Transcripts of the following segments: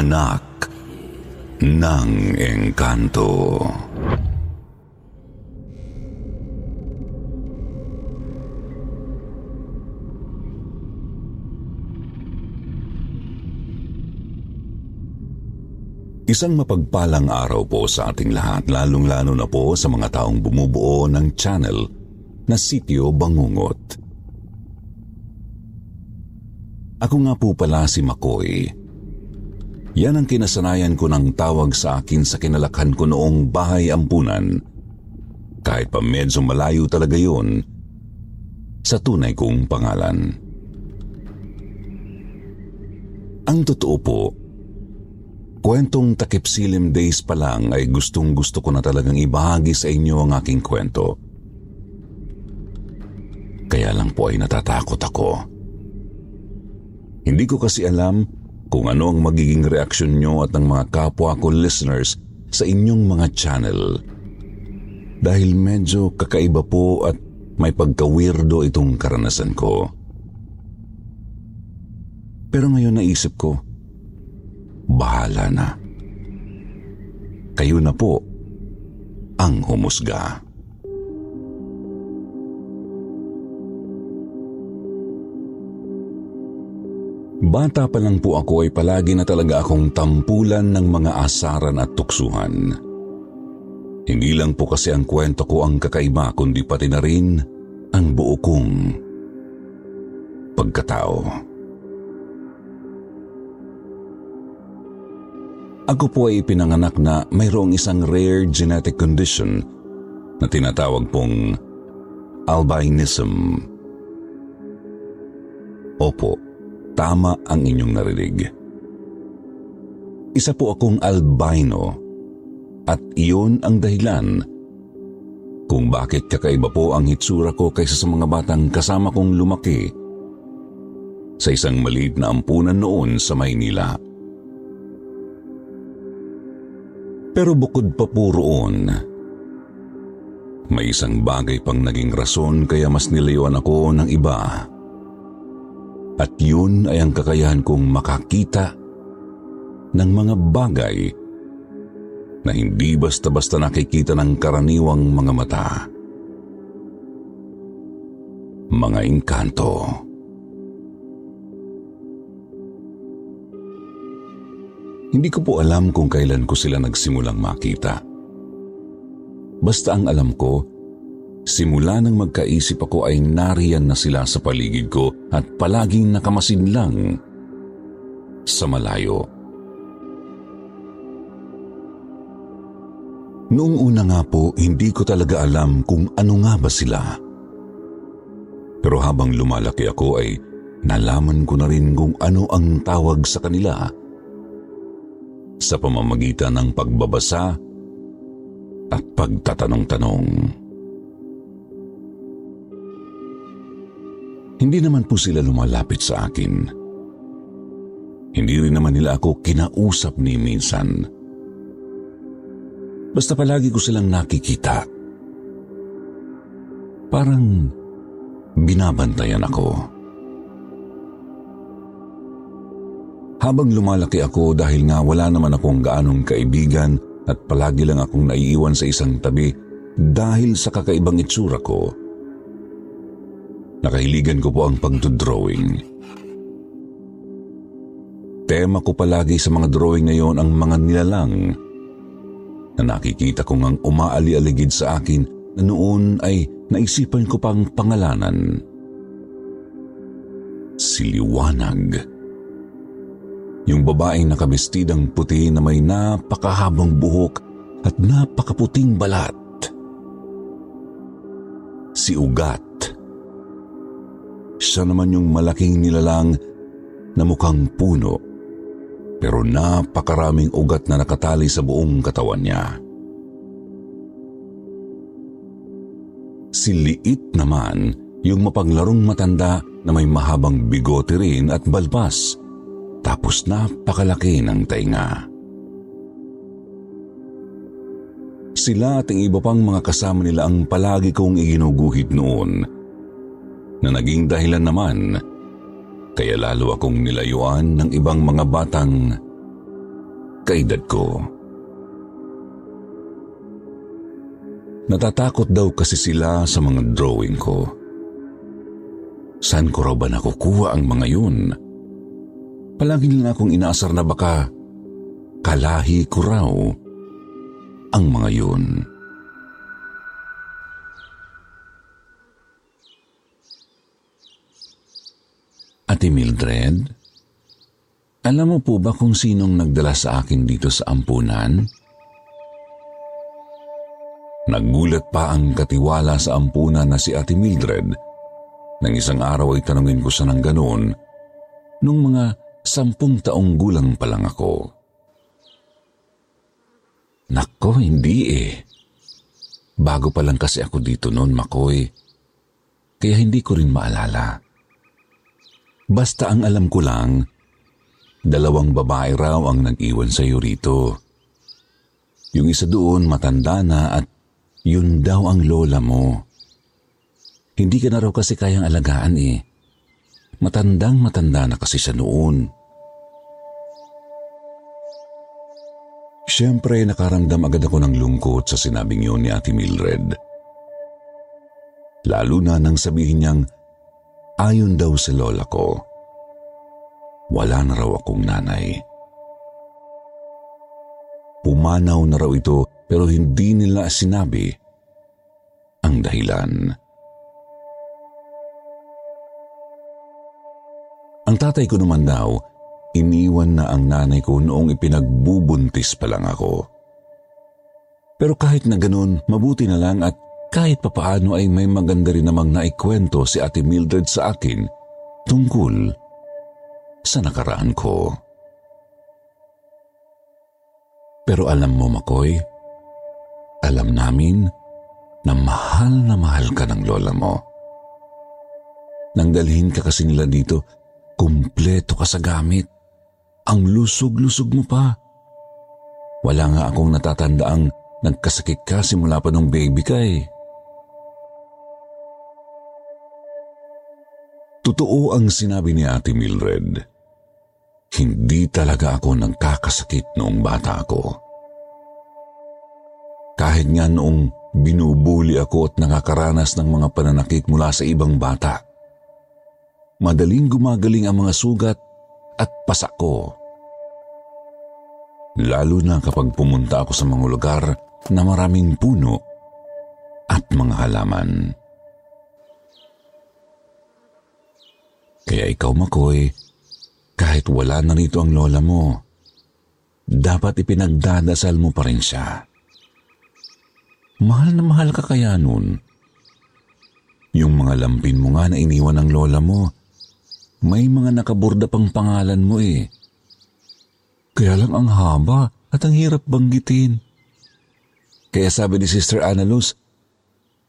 Anak ng Engkanto. Isang mapagpalang araw po sa ating lahat, lalong-lalo na po sa mga taong bumubuo ng channel na Sityo Bangungot. Ako nga po pala si Makoy. Yan ang kinasanayan ko ng tawag sa akin sa kinalakhan ko noong bahay ampunan. Kahit pa medyo malayo talaga yon sa tunay kong pangalan. Ang totoo po, kwentong takip silim days pa lang ay gustong gusto ko na talagang ibahagi sa inyo ang aking kwento. Kaya lang po ay natatakot ako. Hindi ko kasi alam kung ano ang magiging reaksyon nyo at ng mga kapwa ko listeners sa inyong mga channel. Dahil medyo kakaiba po at may pagka-weirdo itong karanasan ko. Pero ngayon naisip ko, bahala na. Kayo na po ang humusga. Bata pa lang po ako ay palagi na talaga akong tampulan ng mga asaran at tuksuhan. Hindi lang po kasi ang kwento ko ang kakaiba kundi pati na rin ang buo kong pagkatao. Ako po ay pinanganak na mayroong isang rare genetic condition na tinatawag pong albinism. Opo, tama ang inyong narinig. Isa po akong albino at iyon ang dahilan kung bakit kakaiba po ang hitsura ko kaysa sa mga batang kasama kong lumaki sa isang maliit na ampunan noon sa Maynila. Pero bukod pa po roon, may isang bagay pang naging rason kaya mas nilayuan ako ng iba. At yun ay ang kakayahan kong makakita ng mga bagay na hindi basta-basta nakikita ng karaniwang mga mata. Mga engkanto. Hindi ko po alam kung kailan ko sila nagsimulang makita. Basta ang alam ko, simula nang magkaisip ako ay nariyan na sila sa paligid ko at palaging nakamasid lang sa malayo. Noong una nga po, hindi ko talaga alam kung ano nga ba sila. Pero habang lumalaki ako ay nalaman ko na rin kung ano ang tawag sa kanila sa pamamagitan ng pagbabasa at pagtatanong-tanong. Hindi naman po sila lumalapit sa akin. Hindi rin naman nila ako kinausap ni minsan. Basta palagi ko silang nakikita. Parang binabantayan ako. Habang lumalaki ako dahil nga wala naman akong gaanong kaibigan at palagi lang akong naiiwan sa isang tabi dahil sa kakaibang itsura ko. Nakahiligan ko po ang pagdodrawing. Tema ko palagi sa mga drawing na yon ang mga nilalang na nakikita kong ang umaali-aligid sa akin na noon ay naisipan ko pang pangalanan. Siliwanag. Siliwanag Yung babaeng nakabestidang puti na may napakahabang buhok at napakaputing balat. Si Ugat. Siya naman yung malaking nilalang na mukhang puno pero napakaraming ugat na nakatali sa buong katawan niya. Si Liit naman yung mapaglarong matanda na may mahabang bigote rin at balbas tapos napakalaki ng tainga. Sila at ang iba pang mga kasama nila ang palagi kong iginuguhit noon na naging dahilan naman kaya lalo akong nilayuan ng ibang mga batang kaedad ko. Natatakot daw kasi sila sa mga drawing ko. Saan ko raw ba nakukuha ang mga yun? Palagi nila akong inaasar na baka kalahi ko raw ang mga yun. Ate Mildred, alam mo po ba kung sinong nagdala sa akin dito sa ampunan? Naggulat pa ang katiwala sa ampunan na si Ate Mildred nang isang araw ay tanungin ko siya ng ganoon nung mga sampung taong gulang pa lang ako. Nako, hindi eh. Bago pa lang kasi ako dito noon, Makoy. Kaya hindi ko rin maalala. Basta ang alam ko lang, dalawang babae raw ang nag-iwan sa iyo rito. Yung isa doon matanda na at yun daw ang lola mo. Hindi ka na raw kasi kayang alagaan eh. Matandang matanda na kasi siya noon. Siyempre, nakaramdam agad ako ng lungkot sa sinabing yun ni Ate Mildred. Lalo na nang sabihin niyang Ayon daw sa lola ko, wala na raw akong nanay. Pumanaw na raw ito pero hindi nila sinabi ang dahilan. Ang tatay ko naman daw, iniwan na ang nanay ko noong ipinagbubuntis pa lang ako. Pero kahit na ganun, mabuti na lang at kahit papaano ay may maganda rin namang naikwento si Ate Mildred sa akin tungkol sa nakaraan ko. Pero alam mo, Makoy, alam namin na mahal na mahal ka ng lola mo. Nang dalhin ka kasi nila dito, kumpleto ka sa gamit. Ang lusog-lusog mo pa. Wala nga akong natatandaang nagkasakit ka simula pa nung baby ka eh. Totoo ang sinabi ni Ate Mildred. Hindi talaga ako nagkakasakit noong bata ako. Kahit nga noong binubuli ako at nakakaranas ng mga pananakit mula sa ibang bata. Madaling gumagaling ang mga sugat at pasak ko. Lalo na kapag pumunta ako sa mga lugar na maraming puno at mga halaman. Kaya ikaw, Makoy, kahit wala na rito ang lola mo, dapat ipinagdadasal mo pa rin siya. Mahal na mahal ka kaya nun. Yung mga lampin mo nga na iniwan ng lola mo, may mga nakaburda pang pangalan mo eh. Kaya lang ang haba at ang hirap banggitin. Kaya sabi ni Sister Annaluz,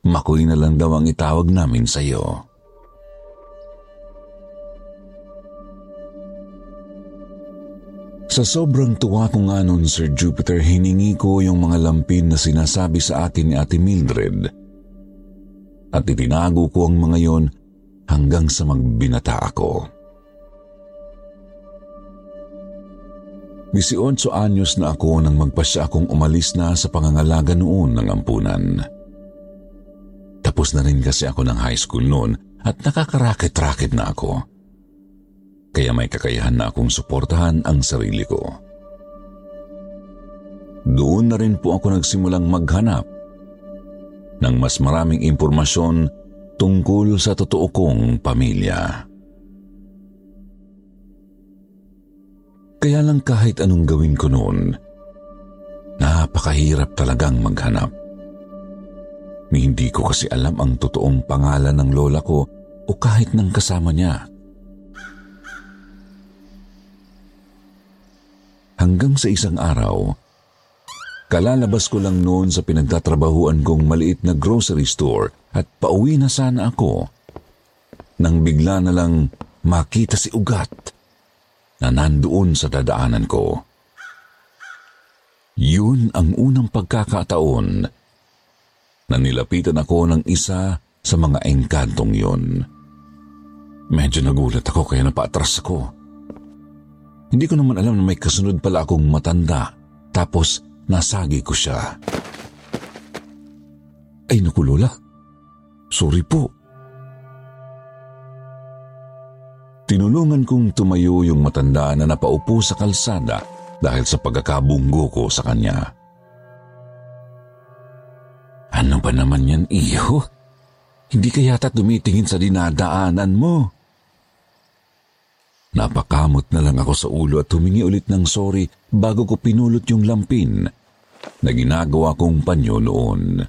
Makoy na lang daw ang itawag namin sa iyo. Sa sobrang tuwa ko nga nun, Sir Jupiter, hiningi ko yung mga lampin na sinasabi sa akin ni Ate Mildred. At itinago ko ang mga yon hanggang sa magbinata ako. 18 anyos na ako nang magpasya akong umalis na sa pangangalaga noon ng ampunan. Tapos na rin kasi ako ng high school noon at nakakarakit-rakit na ako kaya may kakayahan na akong suportahan ang sarili ko. Doon na rin po ako nagsimulang maghanap ng mas maraming impormasyon tungkol sa totoo kong pamilya. Kaya lang kahit anong gawin ko noon, napakahirap talagang maghanap. Hindi ko kasi alam ang totoong pangalan ng lola ko o kahit ng kasama niya. Hanggang sa isang araw, kalalabas ko lang noon sa pinagtatrabahuan kong maliit na grocery store at pauwi na sana ako nang bigla na lang makita si Ugat na nandoon sa dadaanan ko. Yun ang unang pagkakataon na nilapitan ako ng isa sa mga engkantong yun. Medyo nagulat ako kaya napaatras ako. Hindi ko naman alam na may kasunod pala akong matanda. Tapos nasagi ko siya. Ay naku Lola, sorry po. Tinulungan kong tumayo yung matanda na napaupo sa kalsada dahil sa pagkakabunggo ko sa kanya. Ano ba naman yan, iho? Hindi ka yata tumitingin sa dinadaanan mo. Napakamot na lang ako sa ulo at humingi ulit ng sorry bago ko pinulot yung lampin na ginagawa kong panyo noon.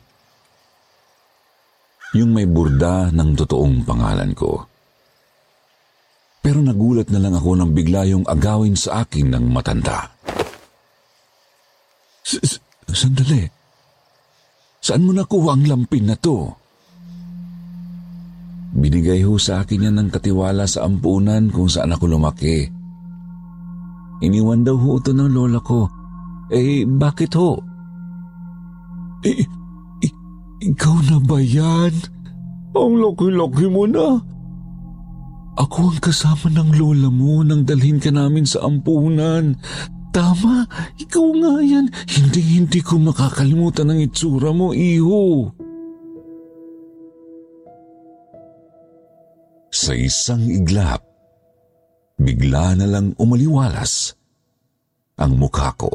Yung may burda ng totoong pangalan ko. Pero nagulat na lang ako nang bigla yung agawin sa akin ng matanda. Sandali. Saan mo nakuha ang lampin na to? Binigay ho sa akin yan ng katiwala sa ampunan kung saan ako lumaki. Iniwan daw ho ito ng lola ko. Eh, bakit ho? Eh, i- ikaw na ba yan? Ang laki-laki mo na. Ako ang kasama ng lola mo nang dalhin ka namin sa ampunan. Tama, ikaw nga yan. Hindi-hindi ko makakalimutan ang itsura mo, iho. Sa isang iglap, bigla na lang umaliwalas ang mukha ko.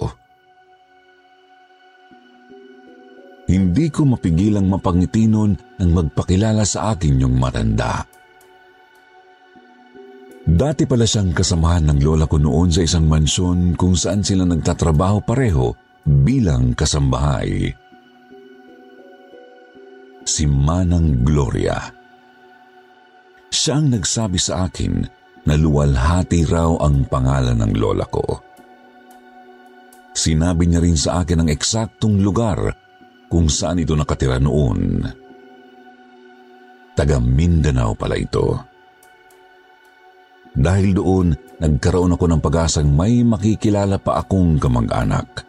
Hindi ko mapigilang mapangiti nun nang magpakilala sa akin yung matanda. Dati pala siyang kasamahan ng lola ko noon sa isang mansyon kung saan sila nagtatrabaho pareho bilang kasambahay. Si Manang Gloria. Siya ang nagsabi sa akin na luwalhati raw ang pangalan ng lola ko. Sinabi niya rin sa akin ang eksaktong lugar kung saan ito nakatira noon. Taga Mindanao pala ito. Dahil doon, nagkaroon ako ng pag-asang may makikilala pa akong kamag-anak.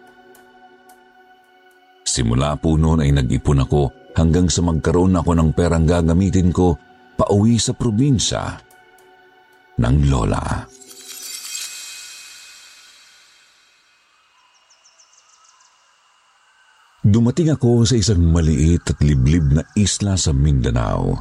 Simula po noon ay nag-ipon ako hanggang sa magkaroon ako ng perang gagamitin ko pauwi sa probinsya ng lola. Dumating ako sa isang maliit at liblib na isla sa Mindanao.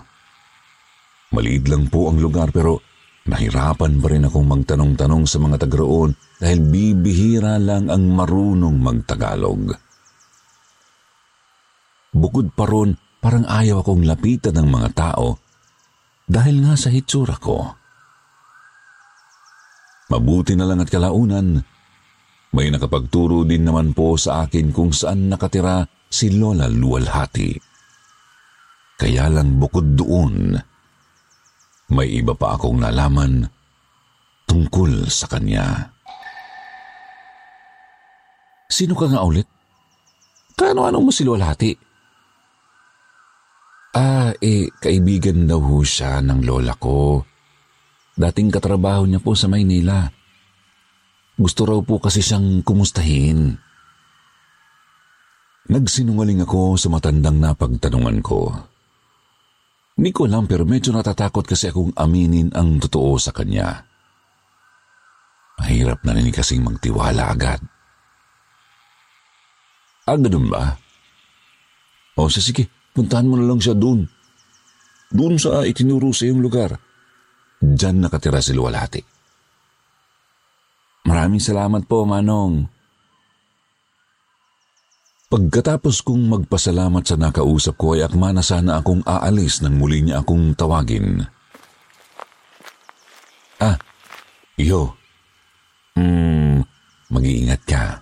Maliit lang po ang lugar pero nahirapan pa rin akong magtanong-tanong sa mga tagroon dahil bibihira lang ang marunong magtagalog. Bukod pa ron, parang ayaw akong lapitan ng mga tao dahil nga sa hitsura ko. Mabuti na lang at kalaunan, may nakapagturo din naman po sa akin kung saan nakatira si Lola Luwalhati. Kaya lang bukod doon, may iba pa akong nalaman tungkol sa kanya. Sino ka nga ulit? Kano-anong mo si Luwalhati? Ah, eh, kaibigan daw ho siya ng lola ko. Dating katrabaho niya po sa Maynila. Gusto raw po kasi siyang kumustahin. Nagsinungaling ako sa matandang napagtanungan ko. Hindi ko alam pero medyo natatakot kasi akong aminin ang totoo sa kanya. Mahirap na rin kasing magtiwala agad. Ah, ganun ba? O, sige, Puntahan mo na lang siya doon. Doon sa itinuro sa iyong lugar. Diyan nakatira si Luwalhati. Maraming salamat po, Manong. Pagkatapos kong magpasalamat sa nakausap ko ay akma na sana akong aalis nang muli niya akong tawagin. Ah, iyo. Hmm, mag-iingat ka.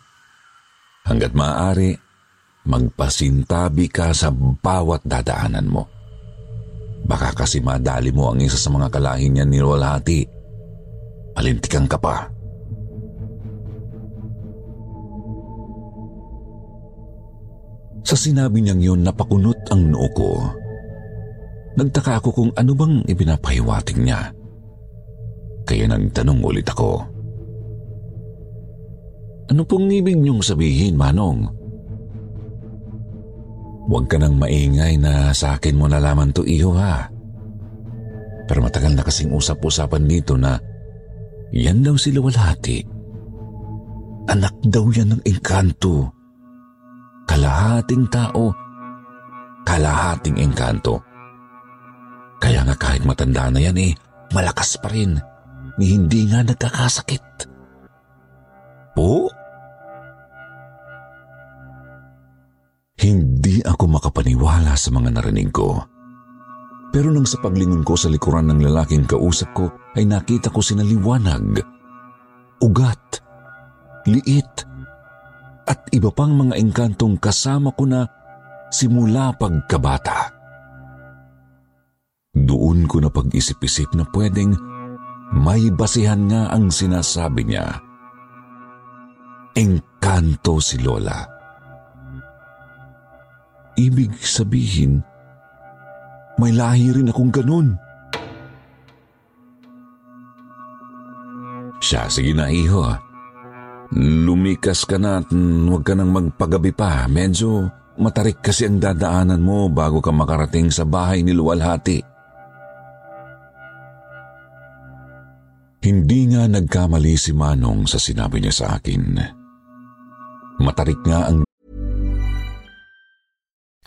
Hanggat maaari, magpasintabi ka sa bawat dadaanan mo. Baka kasi madali mo ang isa sa mga kalahin niya ni Rolhati. Palintikan ka pa. Sa sinabi niyang yun, napakunot ang noo ko. Nagtaka ako kung ano bang ipinapahiwating niya. Kaya nagtanong ulit ako. Ano pong ibig niyong sabihin, Manong? Huwag ka nang maingay na sa akin mo nalaman to, iho ha. Pero matagal na kasing usap-usapan dito na yan daw si Luwalhati. Anak daw yan ng engkanto. Kalahating tao, kalahating engkanto. Kaya nga kahit matanda na yan eh, malakas pa rin. Ni hindi nga nagkakasakit. Po? Hindi ako makapaniwala sa mga narinig ko. Pero nang sa paglingon ko sa likuran ng lalaking kausap ko, ay nakita ko sinaliwanag, ugat, liit, at iba pang mga engkantong kasama ko na simula pagkabata. Doon ko na pag-isip-isip na pwedeng may basihan nga ang sinasabi niya. Engkanto si Lola. Ibig sabihin, may lahi rin akong ganun. Siya, sige na iho. Lumikas ka na at huwag ka nang magpagabi pa. Medyo matarik kasi ang dadaanan mo bago ka makarating sa bahay ni Luwalhati. Hindi nga nagkamali si Manong sa sinabi niya sa akin. Matarik nga ang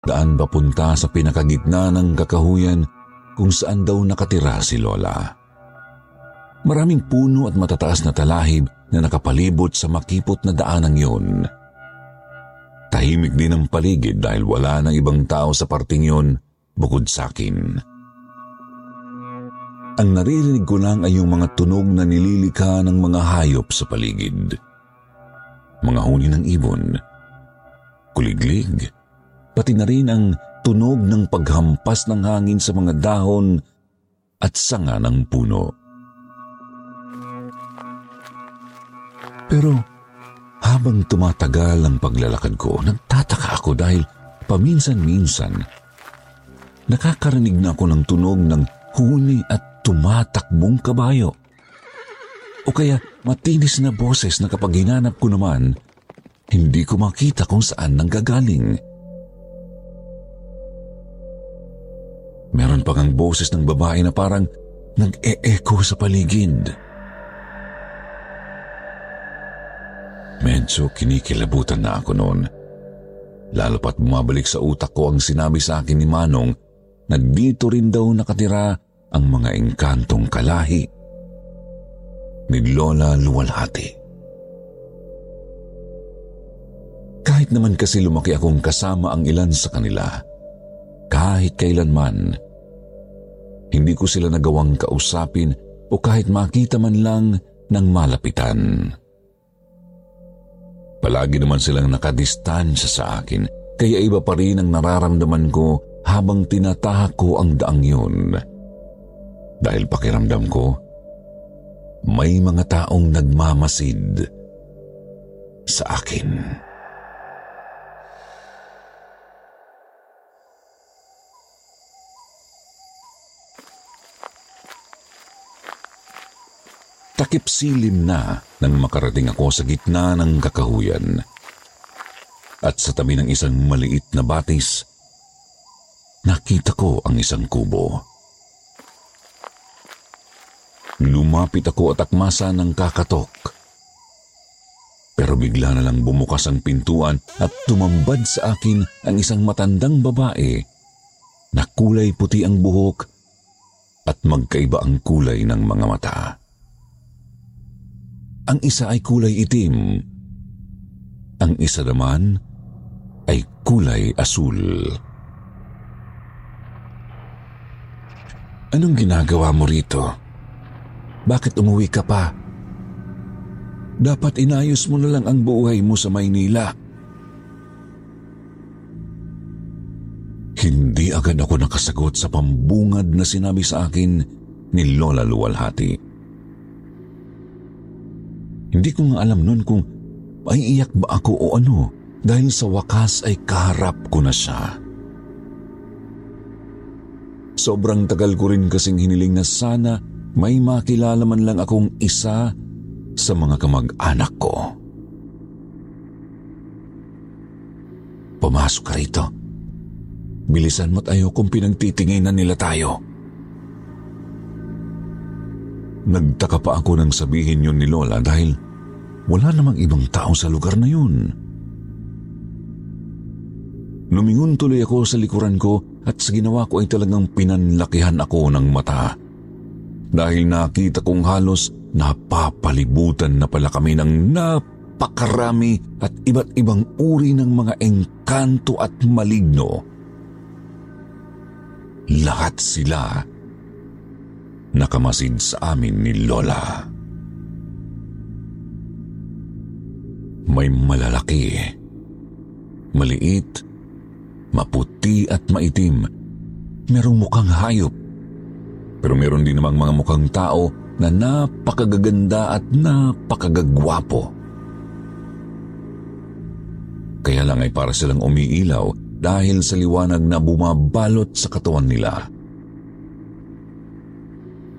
daan papunta sa pinakagitna ng kakahuyan kung saan daw nakatira si Lola. Maraming puno at matataas na talahib na nakapalibot sa makipot na daanang yun. Tahimik din ang paligid dahil wala ng ibang tao sa parting yun bukod sa akin. Ang naririnig ko lang ay yung mga tunog na nililika ng mga hayop sa paligid. Mga huni ng ibon, kuliglig, pati na rin ang tunog ng paghampas ng hangin sa mga dahon at sanga ng puno. Pero habang tumatagal ang paglalakad ko, nagtataka ako dahil paminsan-minsan nakakarinig na ako ng tunog ng huni at tumatakbong kabayo. O kaya matinis na boses na kapag hinanap ko naman, hindi ko makita kung saan nanggagaling. Meron pang ang boses ng babae na parang nag-e-echo sa paligid. Medyo kinikilabutan na ako noon. Lalo pat bumabalik sa utak ko ang sinabi sa akin ni Manong na dito rin daw nakatira ang mga engkantong kalahi ni Lola Luwalhati. Kahit naman kasi lumaki akong kasama ang ilan sa kanila, kahit kailanman, hindi ko sila nagawang kausapin o kahit makita man lang ng malapitan. Palagi naman silang nakadistansya sa akin, kaya iba pa rin ang nararamdaman ko habang tinatahak ko ang daang yun. Dahil pakiramdam ko, may mga taong nagmamasid sa akin. Takip silim na nang makarating ako sa gitna ng kakahuyan. At sa tabi ng isang maliit na batis, nakita ko ang isang kubo. Lumapit ako at akmasa ng kakatok. Pero bigla na lang bumukas ang pintuan at tumambad sa akin ang isang matandang babae na kulay puti ang buhok at magkaiba ang kulay ng mga mata. Ang isa ay kulay itim. Ang isa naman ay kulay asul. Anong ginagawa mo rito? Bakit umuwi ka pa? Dapat inayos mo na lang ang buhay mo sa Maynila. Hindi agad ako nakasagot sa pambungad na sinabi sa akin ni Lola Luwalhati. Hindi ko nga alam noon kung ay iyak ba ako o ano dahil sa wakas ay kaharap ko na siya. Sobrang tagal ko rin kasing hiniling na sana may makilala man lang akong isa sa mga kamag-anak ko. Pumasok ka rito. Bilisan mo't ayokong pinagtitinginan nila tayo. Nagtaka pa ako nang sabihin yun ni Lola dahil wala namang ibang tao sa lugar na yun. Lumingon tuloy ako sa likuran ko at sa ginawa ko ay talagang pinanlakihan ako ng mata. Dahil nakita kong halos napapalibutan na pala kami ng napakarami at iba't ibang uri ng mga engkanto at maligno. Lahat sila nakamasid sa amin ni Lola. May malalaki, maliit, maputi at maitim. Merong mukhang hayop. Pero meron din namang mga mukhang tao na napakagaganda at napakagagwapo. Kaya lang ay para silang umiilaw dahil sa liwanag na bumabalot sa katawan nila.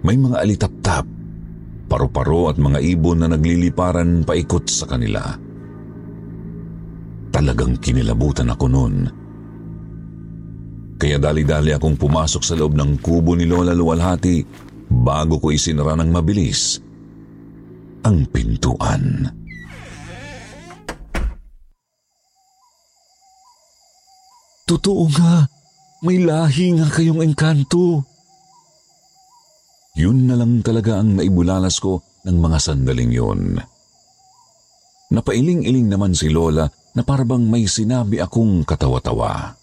May mga alitap-tap, paru-paro at mga ibon na nagliliparan paikot sa kanila. Talagang kinilabutan ako noon. Kaya dali-dali akong pumasok sa loob ng kubo ni Lola Luwalhati bago ko isinara ng mabilis ang pintuan. Totoo nga, may lahi nga kayong engkanto. Yun na lang talaga ang naibulalas ko ng mga sandaling yun. Napailing-iling naman si Lola na parabang may sinabi akong katawa-tawa.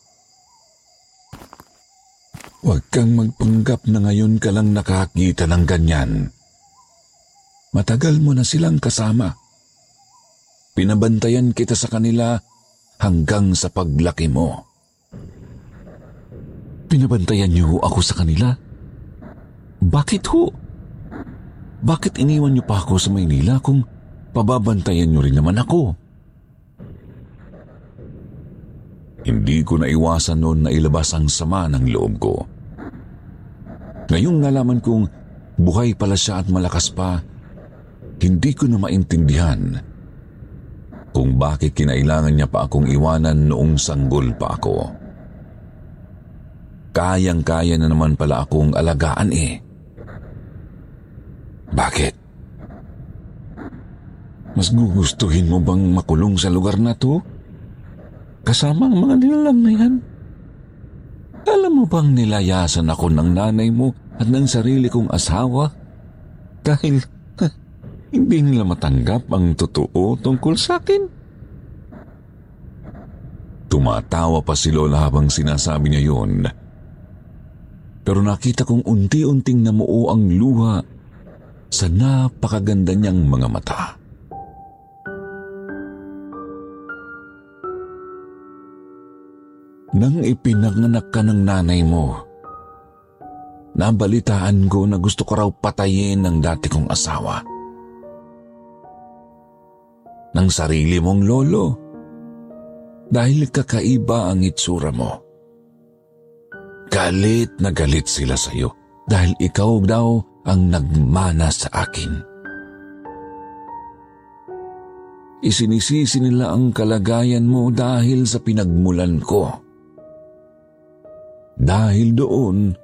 Huwag kang magpanggap na ngayon ka lang nakakita ng ganyan. Matagal mo na silang kasama. Pinabantayan kita sa kanila hanggang sa paglaki mo. Pinabantayan niyo ako sa kanila? Bakit ho? Bakit iniwan niyo pa ako sa Maynila kung pababantayan niyo rin naman ako? Hindi ko naiwasan noon na ilabas ang sama ng loob ko. Ngayong nalaman kong buhay pala siya at malakas pa, hindi ko na maintindihan kung bakit kinailangan niya pa akong iwanan noong sanggol pa ako. Kayang-kaya na naman pala akong alagaan eh. Bakit? Mas gugustuhin mo bang makulong sa lugar na to? Kasama ang mga nilalang na yan. Alam mo bang nilayasan ako ng nanay mo at ng sarili kong asawa? Dahil hindi nila matanggap ang totoo tungkol sa akin. Tumatawa pa si Lola habang sinasabi niya yun. Pero nakita kong unti-unting namuo ang luha sa napakaganda niyang mga mata. Nang ipinanganak ka ng nanay mo, nabalitaan ko na gusto ko raw patayin ng dati kong asawa. Ng sarili mong lolo. Dahil kakaiba ang itsura mo. Galit na galit sila sa iyo dahil ikaw daw ang nagmana sa akin. Isinisisi nila ang kalagayan mo dahil sa pinagmulan ko. Dahil doon,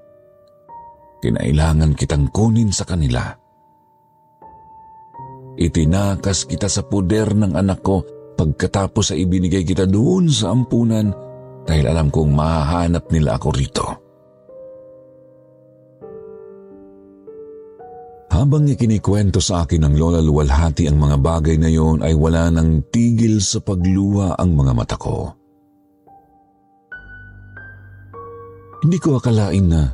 kinailangan kitang kunin sa kanila. Itinakas kita sa puder ng anak ko pagkatapos ay ibinigay kita doon sa ampunan dahil alam kong mahahanap nila ako rito. Habang ikinikwento sa akin ng Lola Luwalhati ang mga bagay na yon ay wala nang tigil sa pagluha ang mga mata ko. Hindi ko akalain na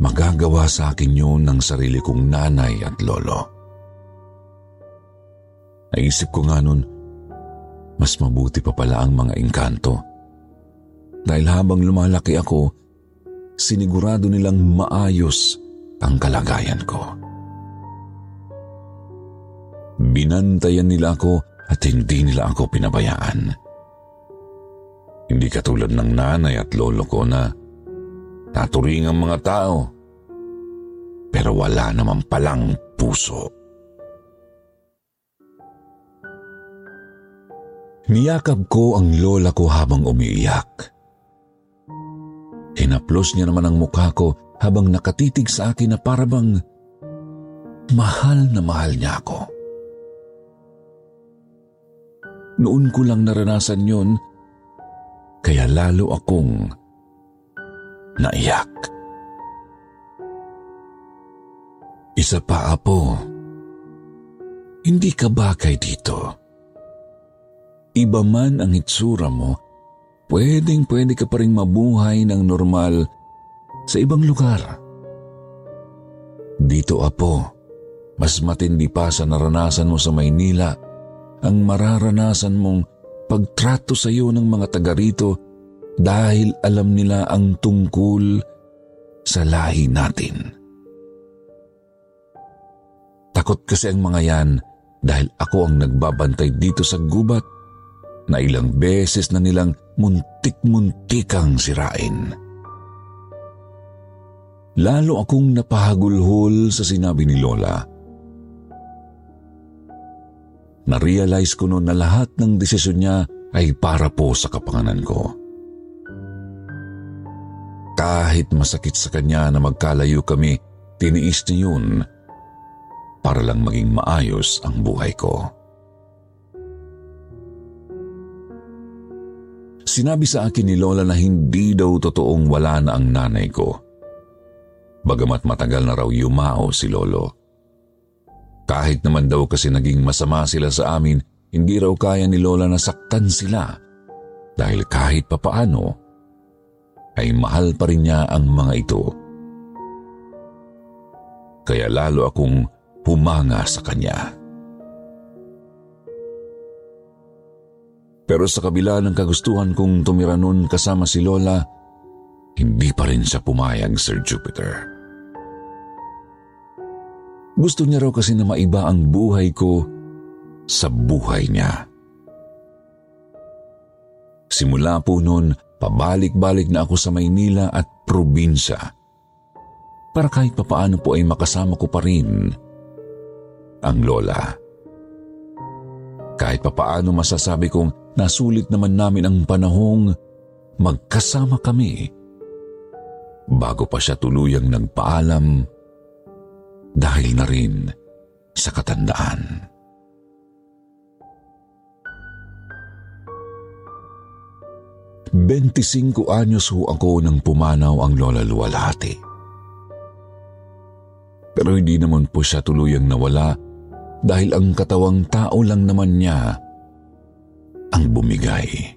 magagawa sa akin yun ng sarili kong nanay at lolo. Naisip ko nga nun, mas mabuti pa pala ang mga engkanto. Dahil habang lumalaki ako, sinigurado nilang maayos ang kalagayan ko. Binantayan nila ako at hindi nila ako pinabayaan. Hindi katulad ng nanay at lolo ko na naturing ang mga tao pero wala naman palang puso. Niyakap ko ang lola ko habang umiiyak. Hinaplos niya naman ang mukha ko habang nakatitig sa akin na parabang mahal na mahal niya ako. Noon ko lang naranasan yun, kaya lalo akong naiyak. Isa pa, Apo. Hindi ka bagay dito. Iba man ang itsura mo, pwedeng pwede ka pa rin mabuhay ng normal sa ibang lugar. Dito, Apo, mas matindi pa sa naranasan mo sa Maynila ang mararanasan mong pagtrato sa iyo ng mga taga rito dahil alam nila ang tungkol sa lahi natin. Takot kasi ang mga yan dahil ako ang nagbabantay dito sa gubat na ilang beses na nilang muntik-muntikang sirain. Lalo akong napahagulhol sa sinabi ni Lola. Na-realize ko noon na lahat ng desisyon niya ay para po sa kapanganan ko. Kahit masakit sa kanya na magkalayo kami, tiniis niya yun para lang maging maayos ang buhay ko. Sinabi sa akin ni Lola na hindi daw totoong wala na ang nanay ko. Bagamat matagal na raw yumao si Lolo. Kahit naman daw kasi naging masama sila sa amin, hindi raw kaya ni Lola na saktan sila dahil kahit papaano ay mahal pa rin niya ang mga ito. Kaya lalo akong humanga sa kanya. Pero sa kabila ng kagustuhan kong tumira noon kasama si Lola, hindi pa rin siya pumayag, Sir Jupiter. Gusto niya raw kasi na maiba ang buhay ko sa buhay niya. Simula po noon, pabalik-balik na ako sa Maynila at probinsya para kahit papaano po ay makasama ko pa rin ang lola. Kahit papaano masasabi kong nasulit naman namin ang panahong magkasama kami bago pa siya tuluyang nagpaalam dahil na rin sa katandaan. Bentisingko anyos ho ako nang pumanaw ang Lola Luwalhati. Pero hindi naman po siya tuluyang nawala dahil ang katawang tao lang naman niya ang bumigay.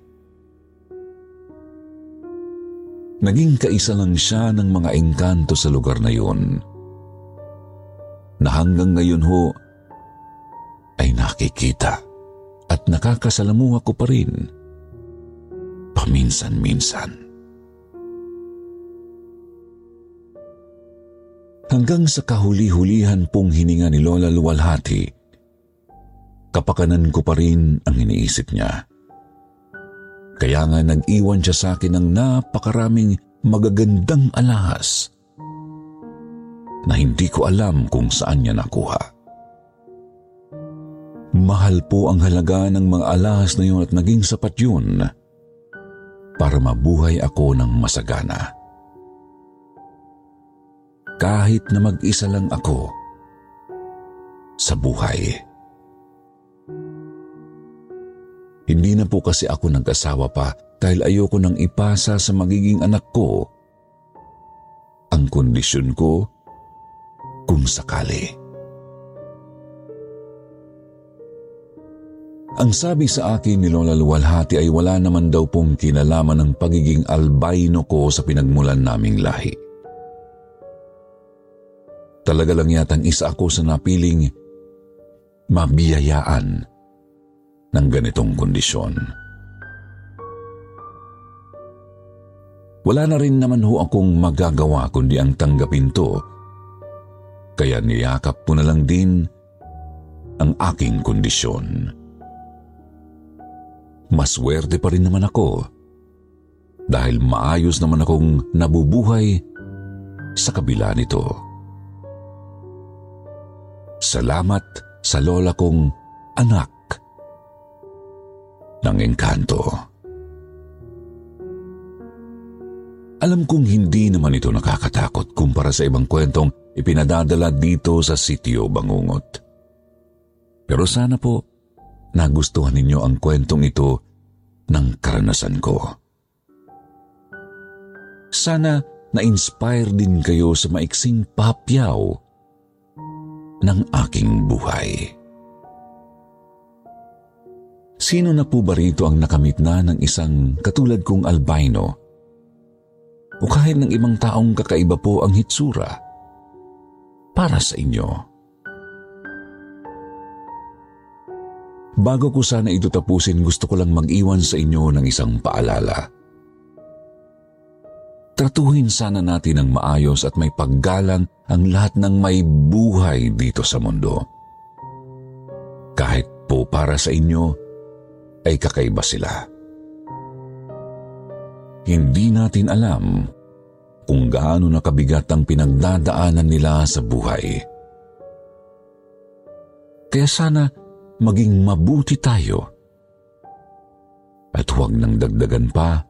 Naging kaisa lang siya ng mga engkanto sa lugar na yun. Na hanggang ngayon ho ay nakikita at nakakasalamuha ko pa rin paminsan-minsan. Hanggang sa kahuli-hulihan pong hininga ni Lola Luwalhati, kapakanan ko pa rin ang iniisip niya. Kaya nga nag-iwan siya sa akin ng napakaraming magagandang alahas na hindi ko alam kung saan niya nakuha. Mahal po ang halaga ng mga alahas na yun at naging sapat yun para mabuhay ako ng masagana. Kahit na mag-isa lang ako sa buhay. Hindi na po kasi ako nag-asawa pa dahil ayoko nang ipasa sa magiging anak ko ang kondisyon ko kung sakali. Ang sabi sa akin ni Lola Luwalhati ay wala naman daw pong kinalaman ng pagiging albino ko sa pinagmulan naming lahi. Talaga lang yatang isa ako sa napiling mabiyayaan ng ganitong kondisyon. Wala na rin naman ho akong magagawa kundi ang tanggapin to. Kaya niyakap ko na lang din ang aking kondisyon maswerte pa rin naman ako dahil maayos naman akong nabubuhay sa kabila nito. Salamat sa lola kong anak ng engkanto. Alam kong hindi naman ito nakakatakot kumpara sa ibang kwentong ipinadadala dito sa sitio Bangungot. Pero sana po nagustuhan ninyo ang kwentong ito ng karanasan ko. Sana na-inspire din kayo sa maiksing papyaw ng aking buhay. Sino na po ba rito ang nakamit na ng isang katulad kong albino? O kahit ng ibang taong kakaiba po ang hitsura? Para sa inyo. Bago ko sana ito tapusin, gusto ko lang mag-iwan sa inyo ng isang paalala. Tratuhin sana natin ng maayos at may paggalang ang lahat ng may buhay dito sa mundo. Kahit po para sa inyo ay kakaiba sila. Hindi natin alam kung gaano nakabigat ang pinagdadaanan nila sa buhay. Kaya sana maging mabuti tayo at huwag nang dagdagan pa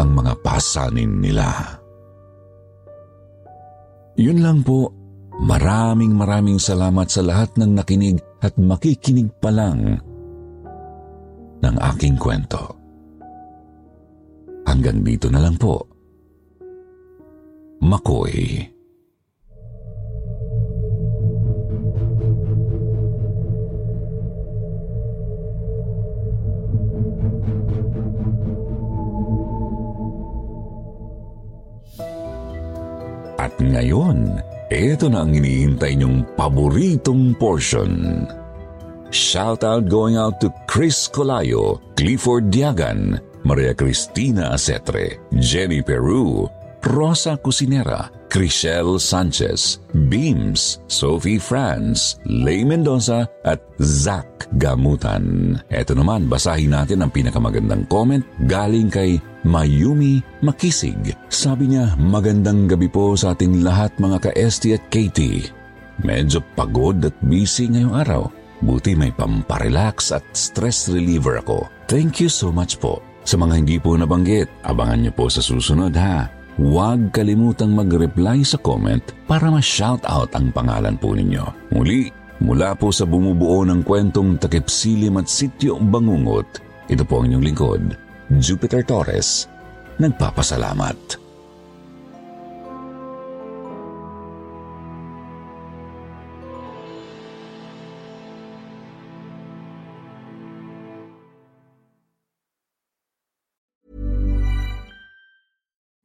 ang mga pasanin nila. Yun lang po, maraming maraming salamat sa lahat ng nakinig at makikinig pa lang ng aking kwento. Hanggang dito na lang po. Makoy. At ngayon, ito na ang iniintay niyong paboritong portion. Shoutout going out to Chris Colayo, Clifford Diagan, Maria Cristina Acetre, Jenny Peru, Rosa Cusinera, Chriselle Sanchez, Beams, Sophie France, Lay Mendoza at Zach Gamutan. Ito naman, basahin natin ang pinakamagandang comment galing kay Mayumi Makisig. Sabi niya, magandang gabi po sa ating lahat mga ka-ST at KT. Medyo pagod at busy ngayong araw. Buti may pamparelax at stress reliever ako. Thank you so much po. Sa mga hindi po nabanggit, abangan niyo po sa susunod ha. Huwag kalimutang mag-reply sa comment para ma-shoutout ang pangalan po ninyo. Muli, mula po sa bumubuo ng kwentong takipsilim at sityo bangungot, ito po ang inyong lingkod, Jupiter Torres, nagpapasalamat.